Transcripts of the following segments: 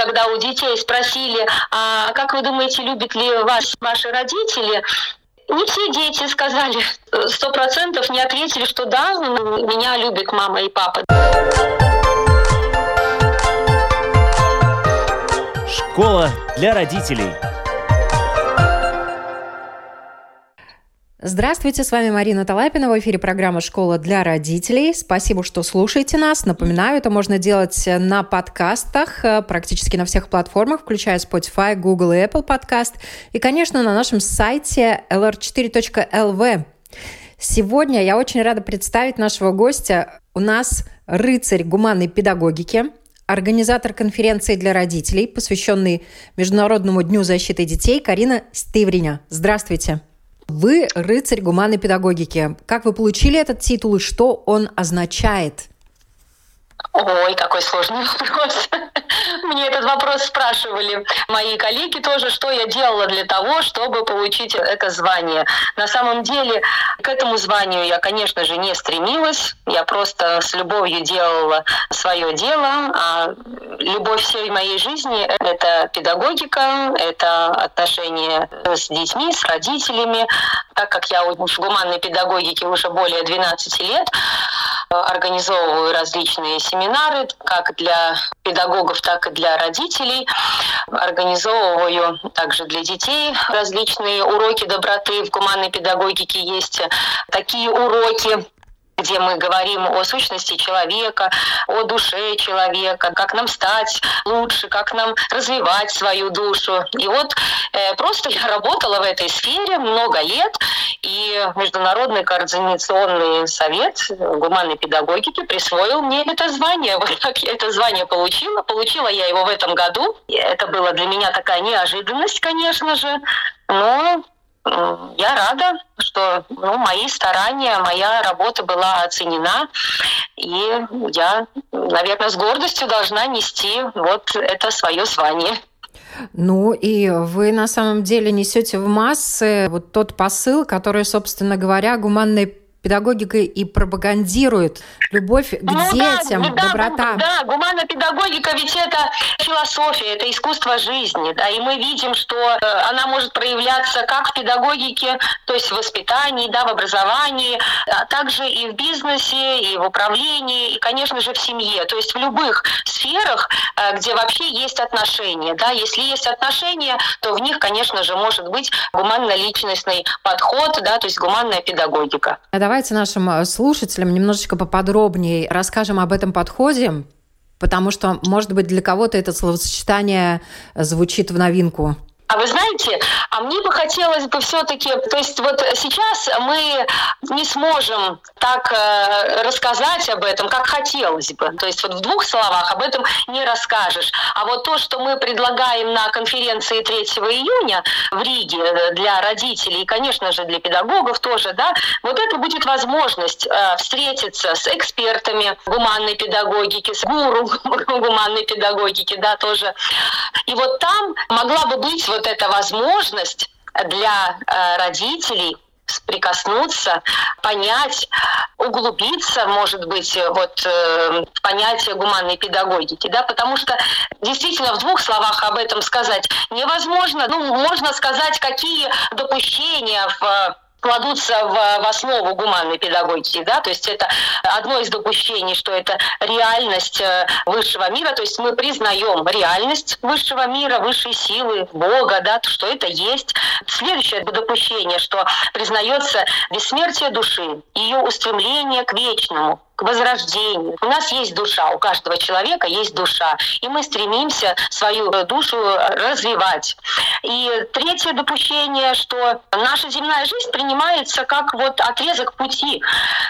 когда у детей спросили, а как вы думаете, любят ли вас ваши родители, не все дети сказали, сто процентов не ответили, что да, меня любят мама и папа. Школа для родителей. Здравствуйте, с вами Марина Талапина. В эфире программа «Школа для родителей». Спасибо, что слушаете нас. Напоминаю, это можно делать на подкастах, э, практически на всех платформах, включая Spotify, Google и Apple Podcast. И, конечно, на нашем сайте lr4.lv. Сегодня я очень рада представить нашего гостя. У нас рыцарь гуманной педагогики, организатор конференции для родителей, посвященной Международному дню защиты детей, Карина Стывриня. Здравствуйте. Вы рыцарь гуманной педагогики. Как вы получили этот титул и что он означает? Ой, какой сложный вопрос. Мне этот вопрос спрашивали мои коллеги тоже, что я делала для того, чтобы получить это звание. На самом деле к этому званию я, конечно же, не стремилась. Я просто с любовью делала свое дело. А любовь всей моей жизни — это педагогика, это отношения с детьми, с родителями. Так как я в гуманной педагогике уже более 12 лет, организовываю различные семинары, как для педагогов, так и для родителей. Организовываю также для детей различные уроки доброты. В гуманной педагогике есть такие уроки, где мы говорим о сущности человека, о душе человека, как нам стать лучше, как нам развивать свою душу. И вот э, просто я работала в этой сфере много лет, и Международный координационный совет гуманной педагогики присвоил мне это звание. Вот так я это звание получила. Получила я его в этом году. Это была для меня такая неожиданность, конечно же. Но я рада, что ну, мои старания, моя работа была оценена, и я, наверное, с гордостью должна нести вот это свое звание. Ну и вы на самом деле несете в массы вот тот посыл, который, собственно говоря, гуманной педагогикой и пропагандирует любовь к ну, детям, да, доброта. Да, гуманная педагогика ведь это философия, это искусство жизни, да, и мы видим, что э, она может проявляться как в педагогике, то есть в воспитании, да, в образовании, а также и в бизнесе, и в управлении, и, конечно же, в семье, то есть в любых сферах, э, где вообще есть отношения, да, если есть отношения, то в них, конечно же, может быть гуманно-личностный подход, да, то есть гуманная педагогика. Давайте нашим э, слушателям немножечко поподробнее расскажем об этом подходе, потому что, может быть, для кого-то это словосочетание звучит в новинку. А вы знаете, а мне бы хотелось бы все-таки, то есть вот сейчас мы не сможем так э, рассказать об этом, как хотелось бы. То есть вот в двух словах об этом не расскажешь. А вот то, что мы предлагаем на конференции 3 июня в Риге для родителей и, конечно же, для педагогов тоже, да, вот это будет возможность э, встретиться с экспертами гуманной педагогики, с гуру гуманной педагогики, да, тоже. И вот там могла бы быть вот вот эта возможность для э, родителей прикоснуться, понять, углубиться, может быть, вот э, в понятие гуманной педагогики, да, потому что действительно в двух словах об этом сказать невозможно. Ну, можно сказать, какие допущения в кладутся в, в основу гуманной педагогики, да, то есть это одно из допущений, что это реальность э, высшего мира, то есть мы признаем реальность высшего мира, высшей силы, Бога, да, что это есть. Следующее допущение, что признается бессмертие души, ее устремление к вечному, к возрождению. У нас есть душа, у каждого человека есть душа, и мы стремимся свою душу развивать. И третье допущение, что наша земная жизнь принимается как вот отрезок пути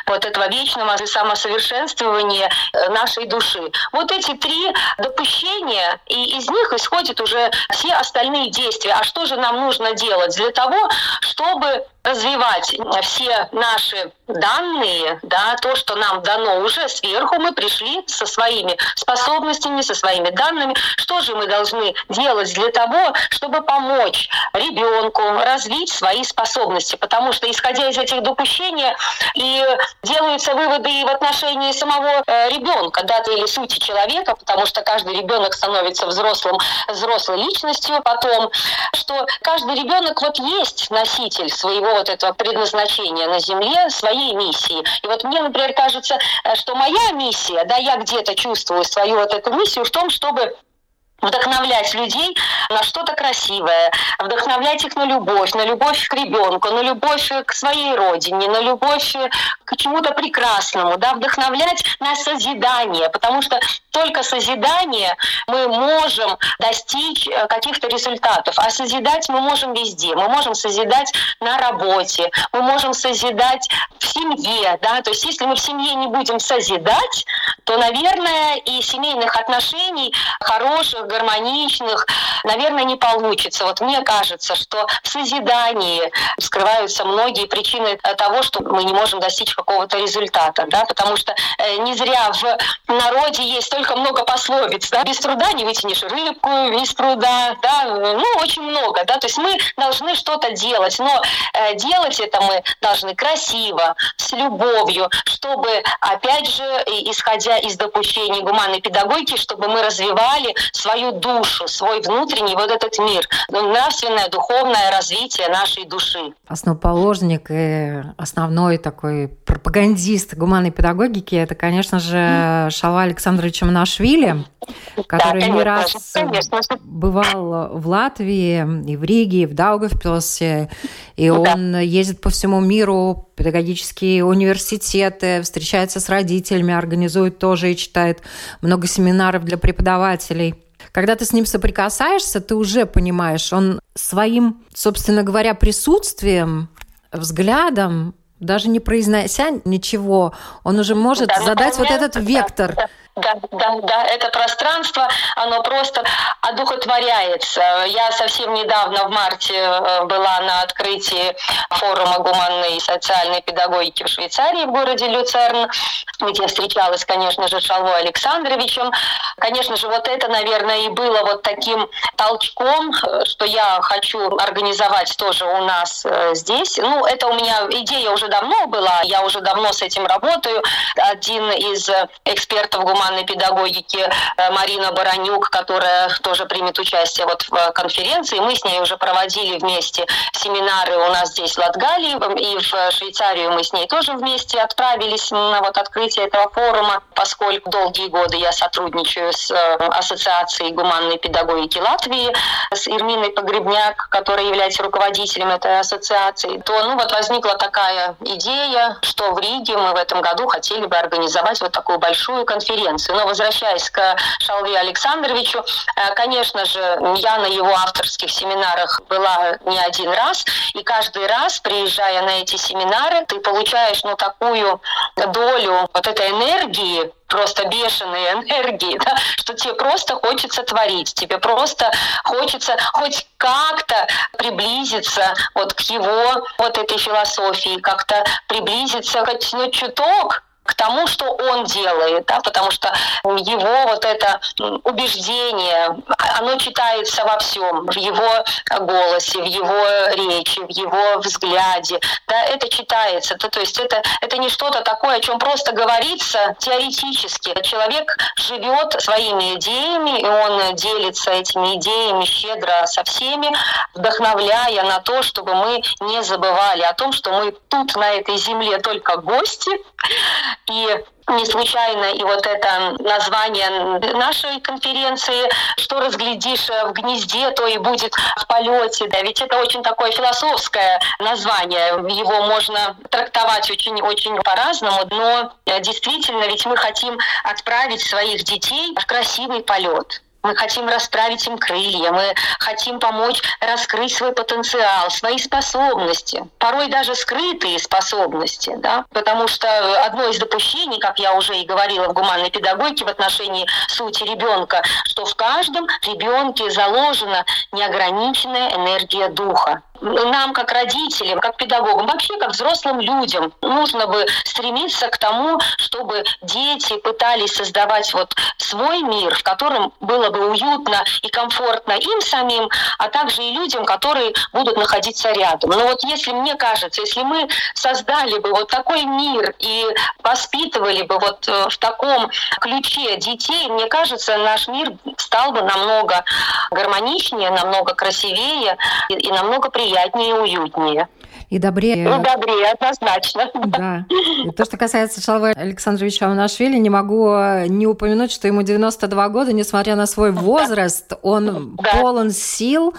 вот этого вечного самосовершенствования э, нашей души. Вот эти три допущения, и из них исходят уже все остальные действия. А что же нам нужно делать для того, чтобы развивать все наши данные, да, то, что нам дано уже сверху, мы пришли со своими способностями, со своими данными. Что же мы должны делать для того, чтобы помочь ребенку развить свои способности? Потому что, исходя из этих допущений, и делаются выводы и в отношении самого э, ребенка, да, или сути человека, потому что каждый ребенок становится взрослым, взрослой личностью потом, что каждый ребенок вот есть носитель своего вот этого предназначения на Земле, своей своей миссии. И вот мне, например, кажется, э, что моя миссия, да, я где-то чувствую свою вот эту миссию в том, чтобы вдохновлять людей на что-то красивое, вдохновлять их на любовь, на любовь к ребенку, на любовь к своей родине, на любовь к чему-то прекрасному, да, вдохновлять на созидание, потому что только созидание мы можем достичь э, каких-то результатов, а созидать мы можем везде, мы можем созидать на работе, мы можем созидать в семье, да, то есть если мы в семье не будем созидать, то, наверное, и семейных отношений хороших, гармоничных, наверное, не получится. Вот мне кажется, что в созидании скрываются многие причины того, что мы не можем достичь какого-то результата, да, потому что э, не зря в народе есть столько много пословиц, да, без труда не вытянешь рыбку, без труда, да, ну, очень много, да, то есть мы должны что-то делать, но э, делать это мы должны красиво, с любовью, чтобы, опять же, исходя из допущений гуманной педагогики, чтобы мы развивали свою свою душу, свой внутренний вот этот мир, нравственное, духовное развитие нашей души. Основоположник и основной такой пропагандист гуманной педагогики это, конечно же, Шава Александрович Манашвили, который да, не раз конечно. бывал в Латвии, и в Риге, и в Даугавпилсе, и да. он ездит по всему миру, педагогические университеты, встречается с родителями, организует тоже и читает много семинаров для преподавателей. Когда ты с ним соприкасаешься, ты уже понимаешь, он своим, собственно говоря, присутствием, взглядом, даже не произнося ничего, он уже может да, задать вот этот вектор. Да, да, да, да, это пространство, оно просто одухотворяется. Я совсем недавно в марте э, была на открытии форума гуманной и социальной педагогики в Швейцарии в городе Люцерн, где встречалась, конечно же, Шалвой Александровичем. Конечно же, вот это, наверное, и было вот таким толчком, э, что я хочу организовать тоже у нас э, здесь. Ну, это у меня идея уже давно была, я уже давно с этим работаю. Один из экспертов гуманной гуманной педагогики э, Марина Баранюк, которая тоже примет участие вот в э, конференции. Мы с ней уже проводили вместе семинары у нас здесь в Латгалии, и в Швейцарию мы с ней тоже вместе отправились на вот открытие этого форума, поскольку долгие годы я сотрудничаю с э, Ассоциацией гуманной педагогики Латвии, с Ирминой Погребняк, которая является руководителем этой ассоциации, то ну вот возникла такая идея, что в Риге мы в этом году хотели бы организовать вот такую большую конференцию конференции. Но возвращаясь к Шалве Александровичу, э, конечно же, я на его авторских семинарах была не один раз, и каждый раз, приезжая на эти семинары, ты получаешь ну, такую долю вот этой энергии, просто бешеной энергии, да, что тебе просто хочется творить, тебе просто хочется хоть как-то приблизиться вот к его вот этой философии, как-то приблизиться хоть ну, чуток к тому, что он делает, да, потому что его вот это убеждение, оно читается во всем, в его голосе, в его речи, в его взгляде, да, это читается, да, то есть это, это не что-то такое, о чем просто говорится теоретически. Человек живет своими идеями, и он делится этими идеями щедро со всеми, вдохновляя на то, чтобы мы не забывали о том, что мы тут, на этой земле, только гости, и не случайно и вот это название нашей конференции, что разглядишь в гнезде, то и будет в полете. Да, ведь это очень такое философское название. Его можно трактовать очень-очень по-разному, но действительно ведь мы хотим отправить своих детей в красивый полет. Мы хотим расправить им крылья, мы хотим помочь раскрыть свой потенциал, свои способности, порой даже скрытые способности, да? потому что одно из допущений, как я уже и говорила в гуманной педагогике в отношении сути ребенка, что в каждом ребенке заложена неограниченная энергия духа. Нам, как родителям, как педагогам, вообще как взрослым людям, нужно бы стремиться к тому, чтобы дети пытались создавать вот свой мир, в котором было бы уютно и комфортно им самим, а также и людям, которые будут находиться рядом. Но вот если мне кажется, если мы создали бы вот такой мир и воспитывали бы вот э, в таком ключе детей, мне кажется, наш мир стал бы намного гармоничнее, намного красивее и, и намного приятнее и уютнее. И добрее. И добрее, однозначно. Да. И то, что касается Шалвы Александровича Аунашвили, не могу э, не упомянуть, что ему 92 года, несмотря на свой возраст, он да. полон сил,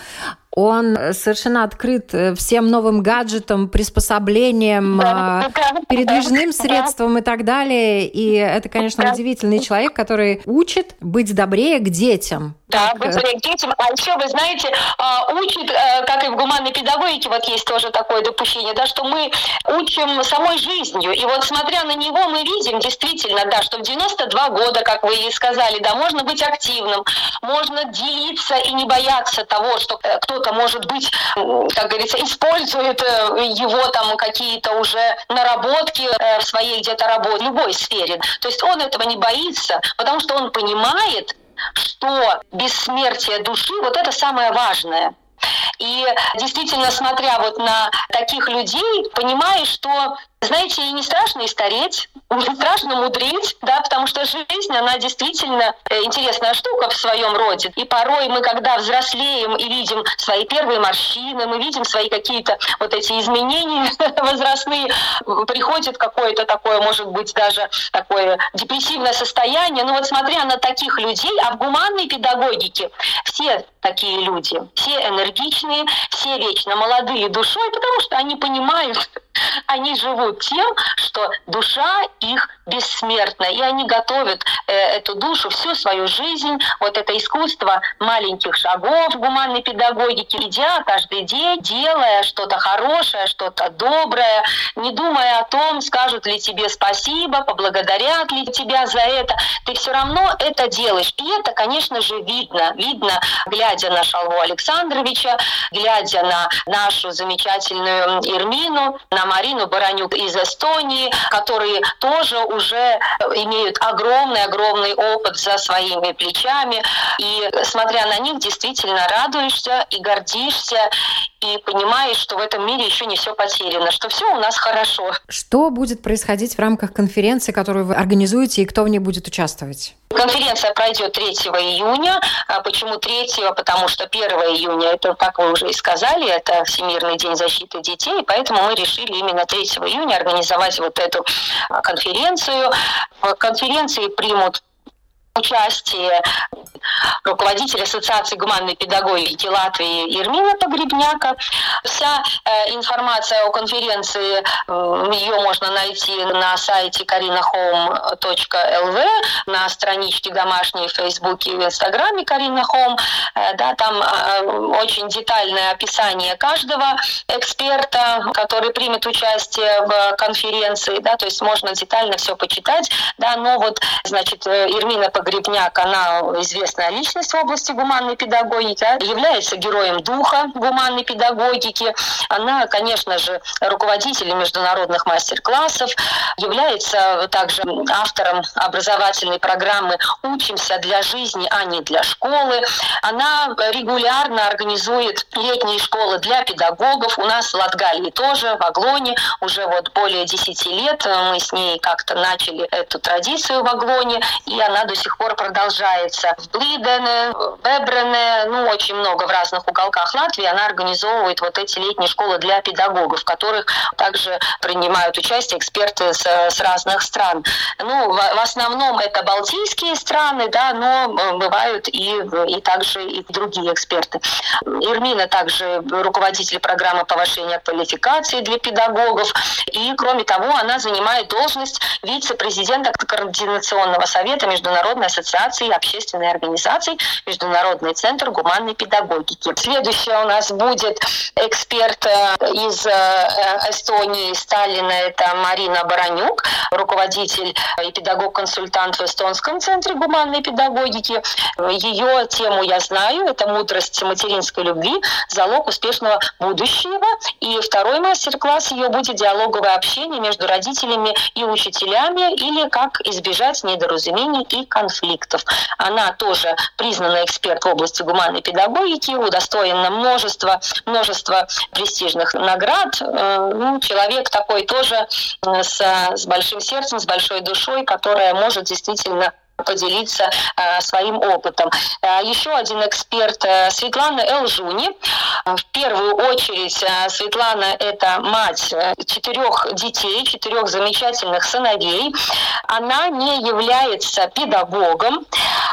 он совершенно открыт э, всем новым гаджетам, приспособлениям, да, а, передвижным средствам и так далее. И это, конечно, удивительный человек, который учит быть добрее к детям. Да, быть добрее к детям. А еще, вы знаете, а, учит, э, как и в гуманной педагогике, вот есть тоже такое допущение, да, что мы учим самой жизнью. И вот смотря на него, мы видим действительно, да, что в 92 года, как вы и сказали, да, можно быть активным, можно делиться и не бояться того, что э, кто кто-то, может быть, как говорится, использует э, его там какие-то уже наработки э, в своей где-то работе, любой сфере. То есть он этого не боится, потому что он понимает, что бессмертие души вот это самое важное. И действительно, смотря вот на таких людей, понимаешь, что знаете, и не страшно и стареть, не страшно мудреть, да, потому что жизнь, она действительно э, интересная штука в своем роде. И порой мы, когда взрослеем и видим свои первые морщины, мы видим свои какие-то вот эти изменения возрастные, приходит какое-то такое, может быть, даже такое депрессивное состояние. Но вот смотря на таких людей, а в гуманной педагогике все такие люди, все энергичные, все вечно молодые душой, потому что они понимают, они живут тем, что душа их бессмертна, и они готовят э, эту душу всю свою жизнь, вот это искусство маленьких шагов гуманной педагогики, идя каждый день, делая что-то хорошее, что-то доброе, не думая о том, скажут ли тебе спасибо, поблагодарят ли тебя за это, ты все равно это делаешь. И это, конечно же, видно, видно, глядя на Шалву Александровича, глядя на нашу замечательную Ирмину, на Марину Баранюк из Эстонии, которые тоже уже имеют огромный-огромный опыт за своими плечами. И смотря на них, действительно радуешься и гордишься, и понимаешь, что в этом мире еще не все потеряно, что все у нас хорошо. Что будет происходить в рамках конференции, которую вы организуете, и кто в ней будет участвовать? Конференция пройдет 3 июня. А почему 3? Потому что 1 июня, это, как вы уже и сказали, это Всемирный день защиты детей, поэтому мы решили именно 3 июня организовать вот эту а, конференцию. В конференции примут участие руководитель Ассоциации гуманной педагогики Латвии Ирмина Погребняка. Вся э, информация о конференции, э, ее можно найти на сайте karinahome.lv, на страничке домашней в Фейсбуке и в Инстаграме Карина Хом. Э, да, там очень детальное описание каждого эксперта, который примет участие в конференции, да, то есть можно детально все почитать, да, но вот, значит, Ирмина Погребняк, она известная личность в области гуманной педагогики, является героем духа гуманной педагогики. Она, конечно же, руководитель международных мастер-классов, является также автором образовательной программы «Учимся для жизни, а не для школы». Она регулярно организует летние школы для педагогов. У нас в Латгалии тоже, в Аглоне, уже вот более 10 лет мы с ней как-то начали эту традицию в Аглоне, и она до сих пор продолжается. В Блидене, Бебрене, ну, очень много в разных уголках Латвии она организовывает вот эти летние школы для педагогов, в которых также принимают участие эксперты с, с разных стран. Ну, в, в основном это балтийские страны, да, но э, бывают и, и также и другие эксперты. Ирмина также руководитель программы повышения квалификации для педагогов. И, кроме того, она занимает должность вице-президента Координационного совета Международной ассоциации общественной организации организаций Международный центр гуманной педагогики. Следующая у нас будет эксперт из Эстонии Сталина, это Марина Баранюк, руководитель и педагог-консультант в Эстонском центре гуманной педагогики. Ее тему я знаю, это мудрость материнской любви, залог успешного будущего. И второй мастер-класс ее будет диалоговое общение между родителями и учителями или как избежать недоразумений и конфликтов. Она тоже признанный эксперт в области гуманной педагогики, удостоена множество, множество престижных наград. Э, ну, человек такой тоже э, с, с большим сердцем, с большой душой, которая может действительно поделиться э, своим опытом. Э, еще один эксперт э, Светлана Элжуни. В первую очередь Светлана – это мать четырех детей, четырех замечательных сыновей. Она не является педагогом,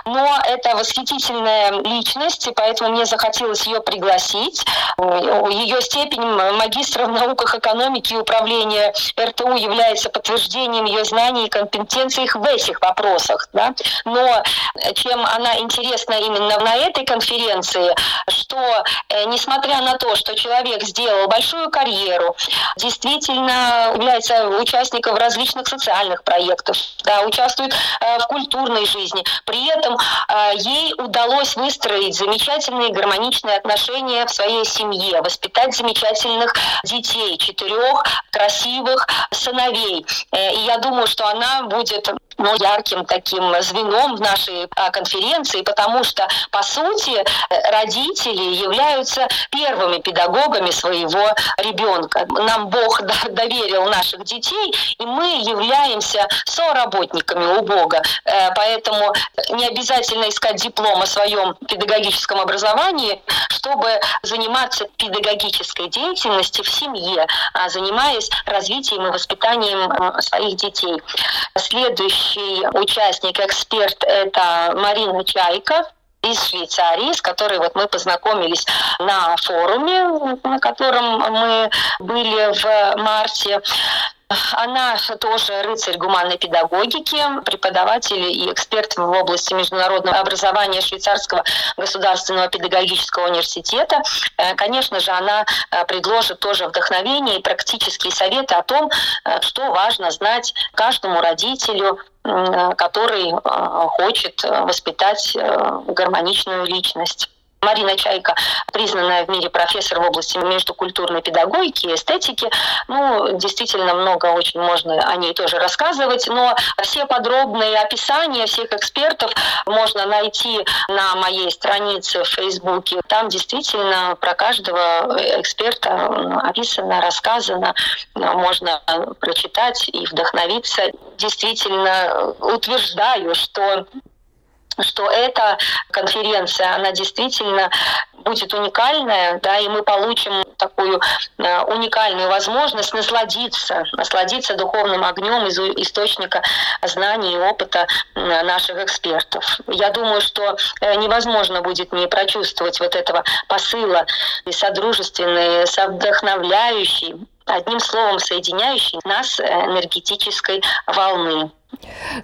но это восхитительная личность, и поэтому мне захотелось ее пригласить. Ее степень магистра в науках экономики и управления РТУ является подтверждением ее знаний и компетенций в этих вопросах. Да? Но чем она интересна именно на этой конференции, что э, несмотря на то, что человек сделал большую карьеру, действительно является участником различных социальных проектов, да, участвует э, в культурной жизни, при этом э, ей удалось выстроить замечательные гармоничные отношения в своей семье, воспитать замечательных детей, четырех красивых сыновей. И я думаю, что она будет ну, ярким таким звеном в нашей а, конференции, потому что, по сути, родители являются первыми педагогами своего ребенка. Нам Бог доверил наших детей, и мы являемся соработниками у Бога. Э, поэтому не обязательно искать диплом о своем педагогическом образовании, чтобы заниматься педагогической деятельностью в семье, а занимаясь развитием и воспитанием своих детей. Следующий Следующий участник, эксперт, это Марина Чайка из Швейцарии, с которой вот мы познакомились на форуме, на котором мы были в марте. Она тоже рыцарь гуманной педагогики, преподаватель и эксперт в области международного образования Швейцарского государственного педагогического университета. Э, конечно же, она э, предложит тоже вдохновение и практические советы о том, э, что важно знать каждому родителю, который хочет воспитать гармоничную личность. Марина Чайка, признанная в мире профессор в области междукультурной педагогики и эстетики. Ну, действительно, много очень можно о ней тоже рассказывать, но все подробные описания всех экспертов можно найти на моей странице в Фейсбуке. Там действительно про каждого эксперта описано, рассказано, можно прочитать и вдохновиться. Действительно, утверждаю, что что эта конференция, она действительно будет уникальная, да, и мы получим такую э, уникальную возможность насладиться, насладиться духовным огнем из источника знаний и опыта э, наших экспертов. Я думаю, что э, невозможно будет не прочувствовать вот этого посыла и содружественной, совдохновляющей, одним словом, соединяющей нас энергетической волны.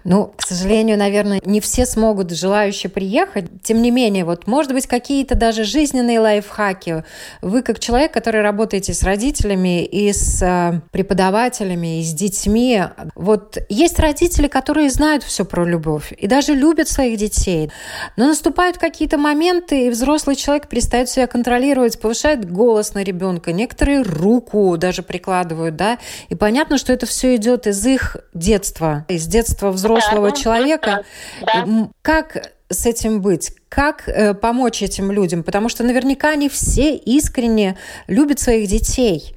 Ну, к сожалению, наверное, не все смогут желающие приехать. Тем не менее, вот, может быть, какие-то даже жизненные лайфхаки. Вы, как человек, который работаете с родителями и с э, преподавателями, и с детьми, вот есть родители, которые знают все про любовь и даже любят своих детей. Но наступают какие-то моменты, и взрослый человек перестает себя контролировать, повышает голос на ребенка, некоторые руку даже прикладывают, да, и понятно, что это все идет из их детства, из детства взрослого да, человека. Да. Как с этим быть? Как э, помочь этим людям? Потому что наверняка они все искренне любят своих детей.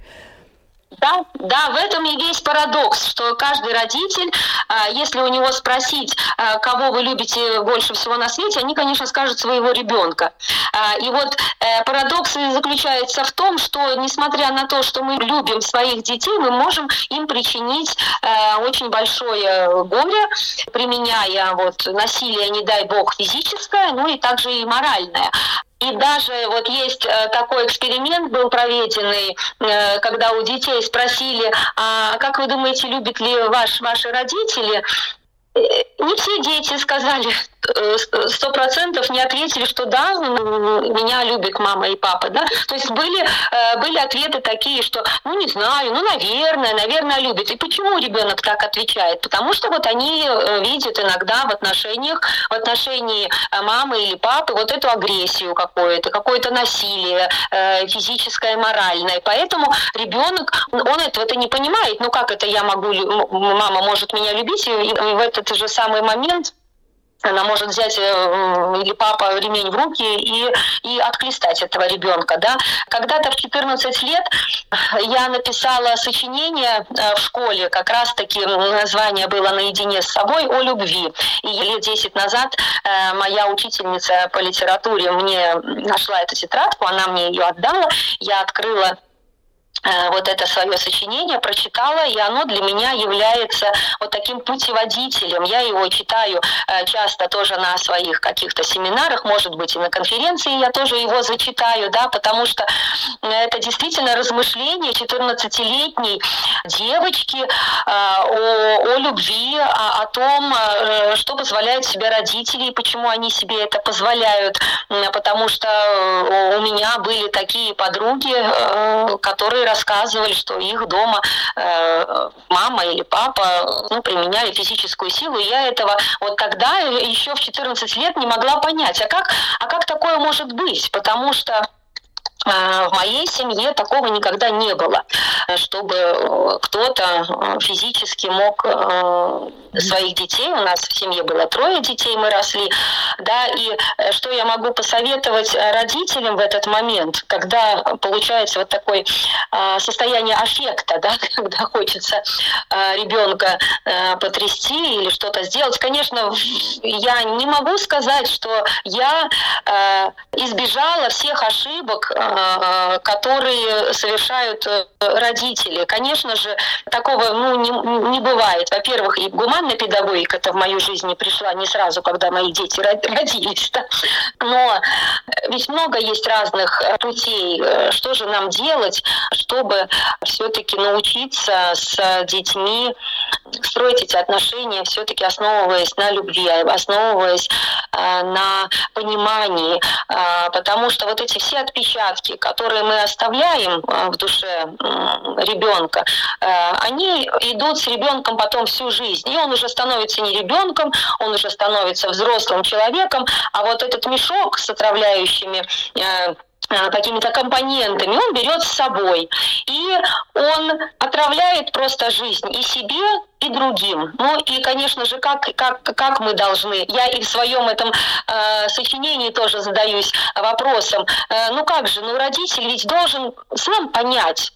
Да, да, в этом и весь парадокс, что каждый родитель, а, если у него спросить, а, кого вы любите больше всего на свете, они, конечно, скажут своего ребенка. А, и вот э, парадокс заключается в том, что несмотря на то, что мы любим своих детей, мы можем им причинить э, очень большое горе, применяя вот насилие, не дай бог, физическое, ну и также и моральное. И даже вот есть э, такой эксперимент был проведенный, э, когда у детей спросили, а как вы думаете, любят ли ваш, ваши родители? Э, не все дети сказали сто процентов не ответили, что да, меня любит мама и папа, да. То есть были, э, были ответы такие, что, ну, не знаю, ну, наверное, наверное, любит. И почему ребенок так отвечает? Потому что вот они э, видят иногда в отношениях, в отношении э, мамы или папы вот эту агрессию какое-то, какое-то насилие физическое, моральное. Поэтому ребенок, он этого-то не понимает. Ну, как это я могу, мама может меня любить, и в этот же самый момент она может взять э, или папа ремень в руки и, и отклистать этого ребенка. Да? Когда-то в 14 лет я написала сочинение э, в школе, как раз-таки название было «Наедине с собой» о любви. И лет 10 назад э, моя учительница по литературе мне нашла эту тетрадку, она мне ее отдала, я открыла Э, вот это свое сочинение, прочитала, и оно для меня является вот таким путеводителем. Я его читаю э, часто тоже на своих каких-то семинарах, может быть, и на конференции я тоже его зачитаю, да, потому что это действительно размышление 14-летней девочки э, о, о любви, о, о том, что позволяют себе родители и почему они себе это позволяют. Потому что у меня были такие подруги, которые рассказывали, что их дома э, мама или папа ну, применяли физическую силу. И я этого вот тогда, еще в 14 лет, не могла понять, а как, а как такое может быть? Потому что в моей семье такого никогда не было, чтобы э, кто-то э, физически мог э, своих детей, у нас в семье было трое детей, мы росли, да, и что я могу посоветовать родителям в этот момент, когда получается вот такое а, состояние аффекта, да, когда хочется ребенка потрясти или что-то сделать. Конечно, я не могу сказать, что я избежала всех ошибок, которые совершают э, родители. Конечно же, такого ну, не, не бывает. Во-первых, и гуманная педагогика это в мою жизнь не пришла не сразу, когда мои дети родились. Да? Но ведь много есть разных э, путей. Что же нам делать, чтобы все-таки научиться с детьми строить эти отношения, все-таки основываясь на любви, основываясь на понимании, потому что вот эти все отпечатки, рамки, которые мы оставляем э, в душе ребенка, э, они идут с ребенком потом всю жизнь. И он уже становится не ребенком, он уже становится взрослым человеком, а вот этот мешок с отравляющими э, какими-то компонентами, он берет с собой. И он отравляет просто жизнь и себе, и другим. Ну и, конечно же, как, как, как мы должны, я и в своем этом э, сочинении тоже задаюсь вопросом, э, ну как же, ну родитель ведь должен сам понять,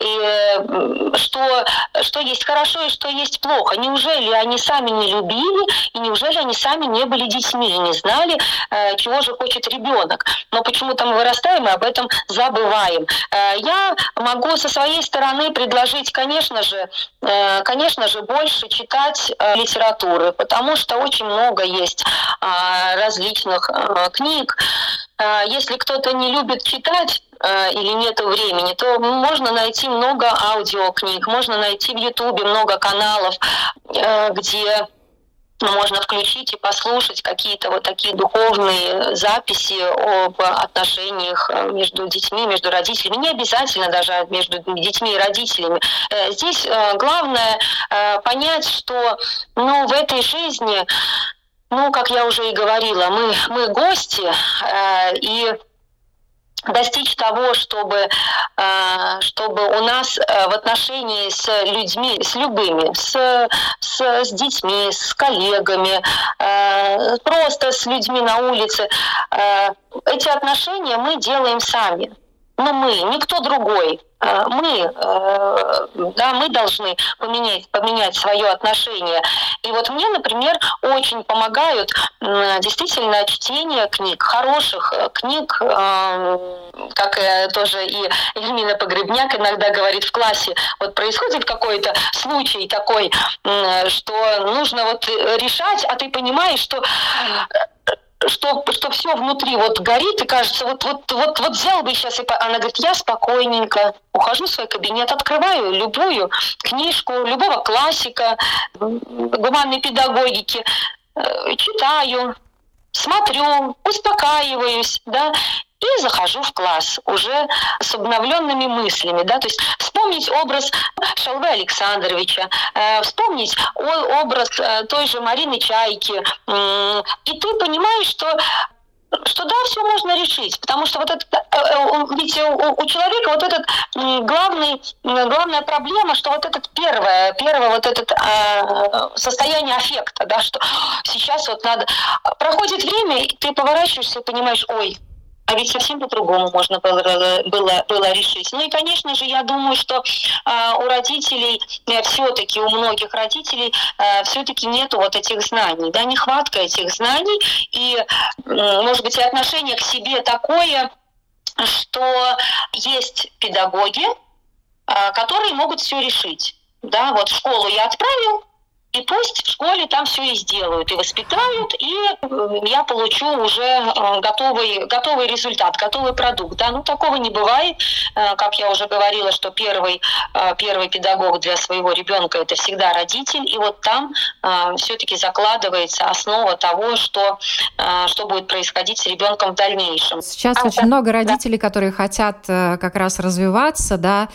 э, что, что есть хорошо и что есть плохо. Неужели они сами не любили, и неужели они сами не были детьми и не знали, э, чего же хочет ребенок. Но почему-то мы вырастаем и об этом забываем. Э, я могу со своей стороны предложить, конечно же, э, конечно же, больше читать э, литературы, потому что очень много есть э, различных книг. Если кто-то не любит читать, или нет времени, то можно найти много аудиокниг, можно найти в Ютубе много каналов, где можно включить и послушать какие-то вот такие духовные записи об отношениях э, между детьми, между родителями. Не обязательно даже между детьми и родителями. Э, здесь э, главное понять, что ну, в этой жизни, ну, как я уже и говорила, мы, мы гости, и достичь того, чтобы, э, чтобы у нас э, в отношении с людьми, с любыми, с, с, с детьми, с коллегами, э, просто с людьми на улице, эти отношения мы делаем сами. Но мы, никто другой. Э, мы, э, да, мы должны поменять, поменять свое отношение. И вот мне, например, очень помогают действительно чтение книг, хороших э, книг, как тоже и Эльмина Погребняк иногда говорит в классе, вот происходит какой-то случай такой, что нужно вот решать, а ты понимаешь, что что, что все внутри вот горит, и кажется, вот, вот, вот, вот взял бы сейчас, и она говорит, я спокойненько ухожу в свой кабинет, открываю любую книжку, любого классика, гуманной педагогики, э, читаю, смотрю, успокаиваюсь, да, и захожу в класс уже с обновленными мыслями, да, то есть вспомнить образ Шалвы Александровича, э, вспомнить образ э, той же Марины Чайки, э, и ты понимаешь, что что да, все можно решить, потому что вот это, э, э, ведь у, человека вот этот главный, главная проблема, что вот этот первое, первое вот этот э, состояние аффекта, да, что сейчас вот надо, проходит время, и ты поворачиваешься и понимаешь, ой, а ведь совсем по-другому можно было, было, было решить. Ну и, конечно же, я думаю, что э, у родителей, э, все-таки у многих родителей э, все-таки нету вот этих знаний, да, нехватка этих знаний, и, э, может быть, и отношение к себе такое, что есть педагоги, э, которые могут все решить. Да, вот школу я отправил, и пусть в школе там все и сделают, и воспитают, и я получу уже э, готовый, готовый результат, готовый продукт. Да? Ну, такого не бывает. Э, как я уже говорила, что первый, э, первый педагог для своего ребенка – это всегда родитель, и вот там все-таки закладывается основа того, что, что будет происходить с ребенком в дальнейшем. Сейчас а, очень да, много родителей, да. которые хотят как раз развиваться, да,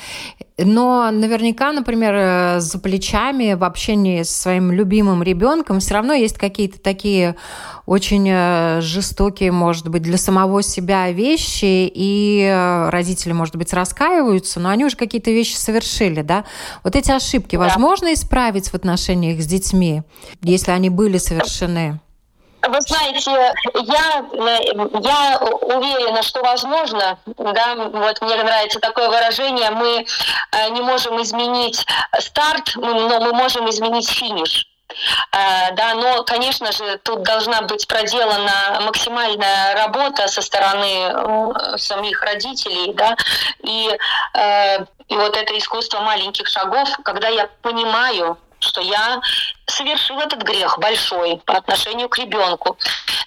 но наверняка, например, э, за плечами в общении с своим любимым ребенком все равно есть какие-то такие очень э, жестокие, может быть, для самого себя вещи, и э, родители, может быть, раскаиваются, но они уже какие-то вещи совершили, да? Вот эти ошибки да. возможно исправить в отношениях с детьми, если они были совершены? Вы знаете, я, я уверена, что возможно, да, вот мне нравится такое выражение, мы э, не можем изменить старт, но мы можем изменить финиш. Э, да, но, конечно же, тут должна быть проделана максимальная работа со стороны э, самих родителей, да, и, и вот это искусство маленьких шагов, когда я понимаю, что я совершил этот грех большой по отношению к ребенку.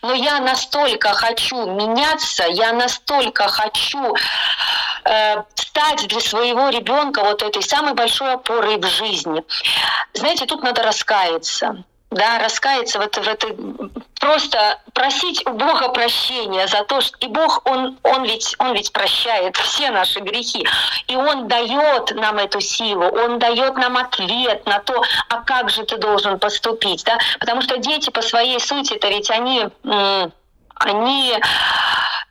Но я настолько хочу меняться, я настолько хочу э, стать для своего ребенка вот этой самой большой опорой в жизни. Знаете, тут надо раскаяться да, раскаяться в, это, в этой просто просить у Бога прощения за то, что и Бог, Он, он, ведь, он ведь прощает все наши грехи, и Он дает нам эту силу, Он дает нам ответ на то, а как же ты должен поступить, да, потому что дети по своей сути, это ведь они, они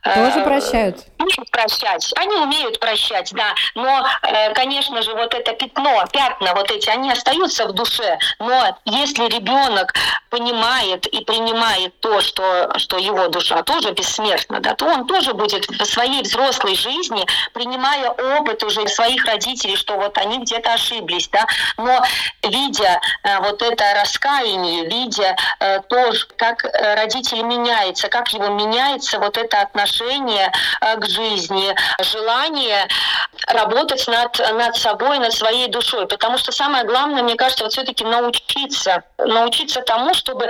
тоже э, прощают? Умеют прощать. Они умеют прощать, да. Но, э, конечно же, вот это пятно, пятна вот эти, они остаются в душе. Но если ребенок понимает и принимает то, что, что его душа тоже бессмертна, да, то он тоже будет в своей взрослой жизни, принимая опыт уже своих родителей, что вот они где-то ошиблись, да, но видя э, вот это раскаяние, видя то, как родитель меняется, как его меняется вот это отношение отношение э, к жизни, желание работать над, над собой, над своей душой. Потому что самое главное, мне кажется, вот все-таки научиться, научиться тому, чтобы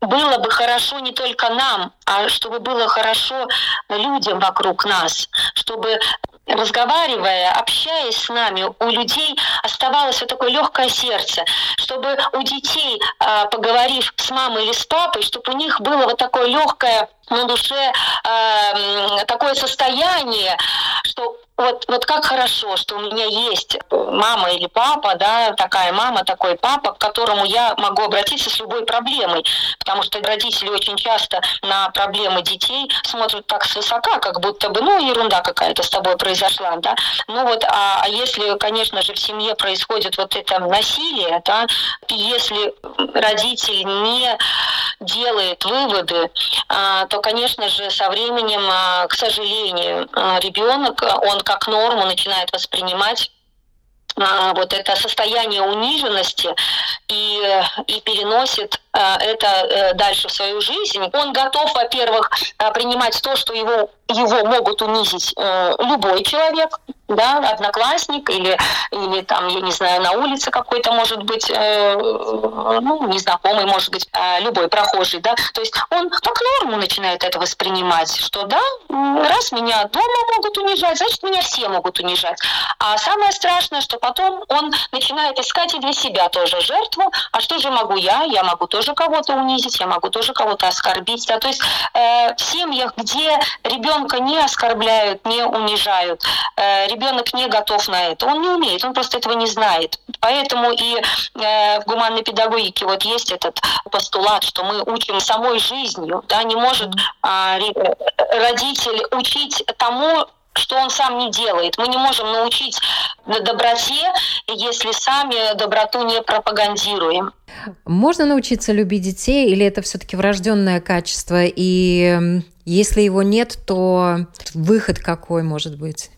было бы хорошо не только нам, а чтобы было хорошо людям вокруг нас, чтобы разговаривая, общаясь с нами, у людей оставалось вот такое легкое сердце, чтобы у детей, а, поговорив с мамой или с папой, чтобы у них было вот такое легкое на душе э, такое состояние, что вот, вот как хорошо, что у меня есть мама или папа, да, такая мама, такой папа, к которому я могу обратиться с любой проблемой. Потому что родители очень часто на проблемы детей смотрят так свысока, как будто бы, ну, ерунда какая-то с тобой произошла, да. Ну вот, а, а если, конечно же, в семье происходит вот это насилие, да, и если родитель не делает выводы, а, то, конечно же, со временем, а, к сожалению, а, ребенок, он как норму начинает воспринимать вот это состояние униженности и, и переносит это э, дальше в свою жизнь. Он готов, во-первых, принимать то, что его, его могут унизить э, любой человек, да, одноклассник или, или там, я не знаю, на улице какой-то, может быть, э, ну, незнакомый, может быть, э, любой прохожий, да, то есть он как норму начинает это воспринимать, что да, раз меня дома могут унижать, значит, меня все могут унижать. А самое страшное, что потом он начинает искать и для себя тоже жертву, а что же могу я? Я могу тоже тоже кого-то унизить, я могу тоже кого-то оскорбить. Да? То есть э, в семьях, где ребенка не оскорбляют, не унижают, э, ребенок не готов на это, он не умеет, он просто этого не знает. Поэтому и э, в гуманной педагогике вот есть этот постулат, что мы учим самой жизнью, да, не может э, родитель учить тому, что он сам не делает. Мы не можем научить на доброте, если сами доброту не пропагандируем. Можно научиться любить детей, или это все-таки врожденное качество? И если его нет, то выход какой может быть?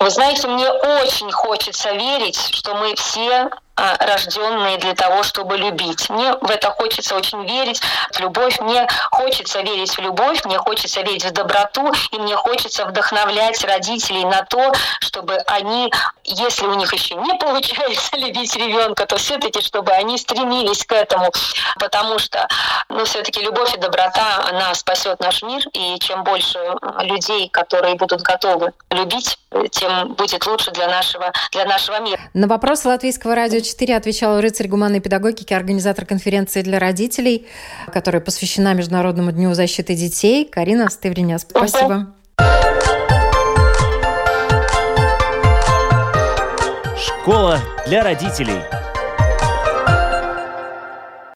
Вы знаете, мне очень хочется верить, что мы все рожденные для того, чтобы любить. Мне в это хочется очень верить, в любовь. Мне хочется верить в любовь, мне хочется верить в доброту, и мне хочется вдохновлять родителей на то, чтобы они, если у них еще не получается любить ребенка, то все-таки, чтобы они стремились к этому, потому что, ну, все-таки любовь и доброта, она спасет наш мир, и чем больше людей, которые будут готовы любить, тем будет лучше для нашего, для нашего мира. На вопрос Латвийского радио 4 отвечал рыцарь гуманной педагогики, организатор конференции для родителей, которая посвящена Международному дню защиты детей. Карина Стывриня, спасибо. Школа для родителей.